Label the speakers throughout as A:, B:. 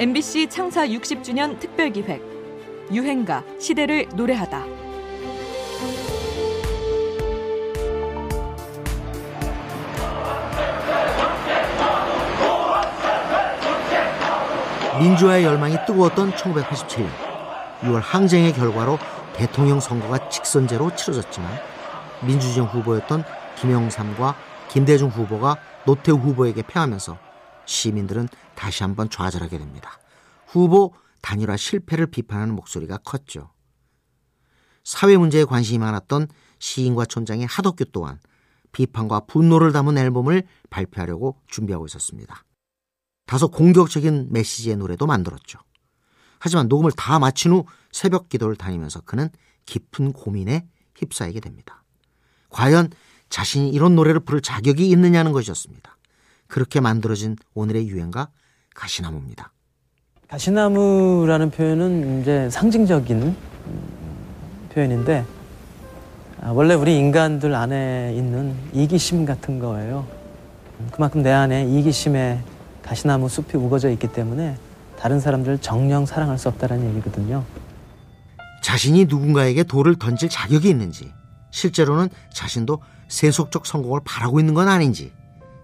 A: MBC 창사 60주년 특별기획 유행가 시대를 노래하다.
B: 민주화의 열망이 뜨거웠던 1987년 6월 항쟁의 결과로 대통령 선거가 직선제로 치러졌지만 민주진영 후보였던 김영삼과 김대중 후보가 노태우 후보에게 패하면서 시민들은 다시 한번 좌절하게 됩니다. 후보 단일화 실패를 비판하는 목소리가 컸죠. 사회 문제에 관심이 많았던 시인과 촌장의 하덕규 또한 비판과 분노를 담은 앨범을 발표하려고 준비하고 있었습니다. 다소 공격적인 메시지의 노래도 만들었죠. 하지만 녹음을 다 마친 후 새벽 기도를 다니면서 그는 깊은 고민에 휩싸이게 됩니다. 과연 자신이 이런 노래를 부를 자격이 있느냐는 것이었습니다. 그렇게 만들어진 오늘의 유행가 가시나무입니다.
C: 가시나무라는 표현은 이제 상징적인 표현인데 아, 원래 우리 인간들 안에 있는 이기심 같은 거예요. 그만큼 내 안에 이기심에 가시나무 숲이 우거져 있기 때문에 다른 사람들을 정령 사랑할 수 없다는 얘기거든요.
B: 자신이 누군가에게 돌을 던질 자격이 있는지, 실제로는 자신도 세속적 성공을 바라고 있는 건 아닌지,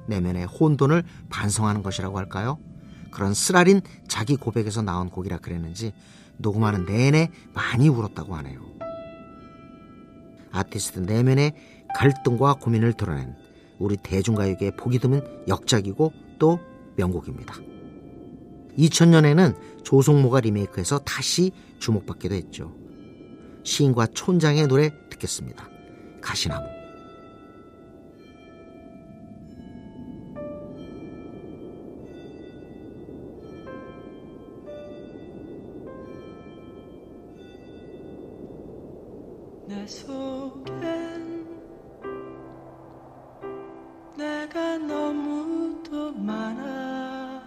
B: 내면의 혼돈을 반성하는 것이라고 할까요? 그런 쓰라린 자기 고백에서 나온 곡이라 그랬는지 녹음하는 내내 많이 울었다고 하네요. 아티스트 내면의 갈등과 고민을 드러낸 우리 대중가요계의 보기 드문 역작이고 또 명곡입니다. 2000년에는 조성모가 리메이크해서 다시 주목받기도 했죠. 시인과 촌장의 노래 듣겠습니다. 가시나무.
D: 내 속엔 내가 너무도 많아.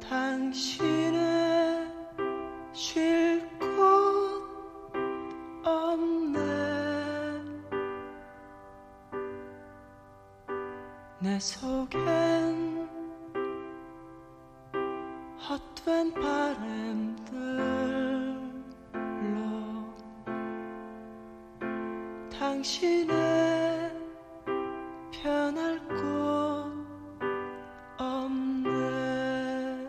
D: 당신의 쉴 곳 없네. 내 속엔 헛된 바람들 당신의 편할 곳 없네.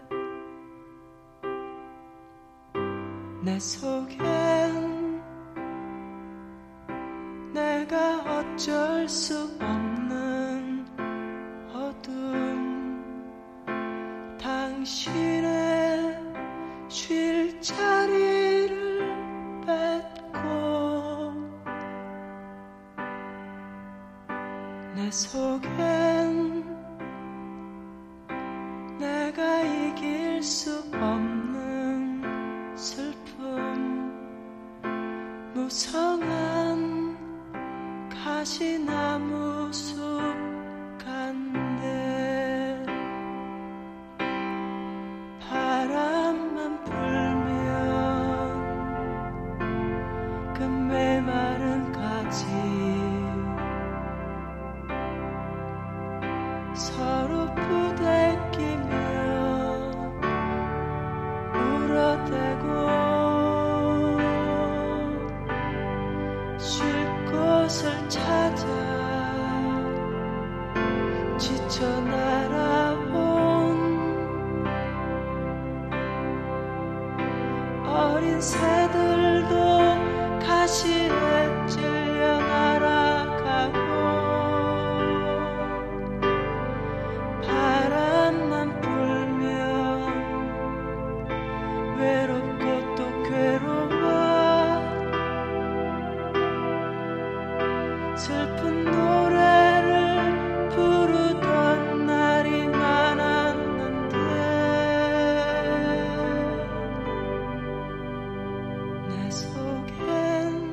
D: 내 속엔 내가 어쩔 수 없는 어둠. 당신 내 속엔 내가 이길 수 없는 슬픔 무성한 가시나무 지쳐 날아온 어린 새들도 가시에 찔려 날아가고 바람만 불면 외롭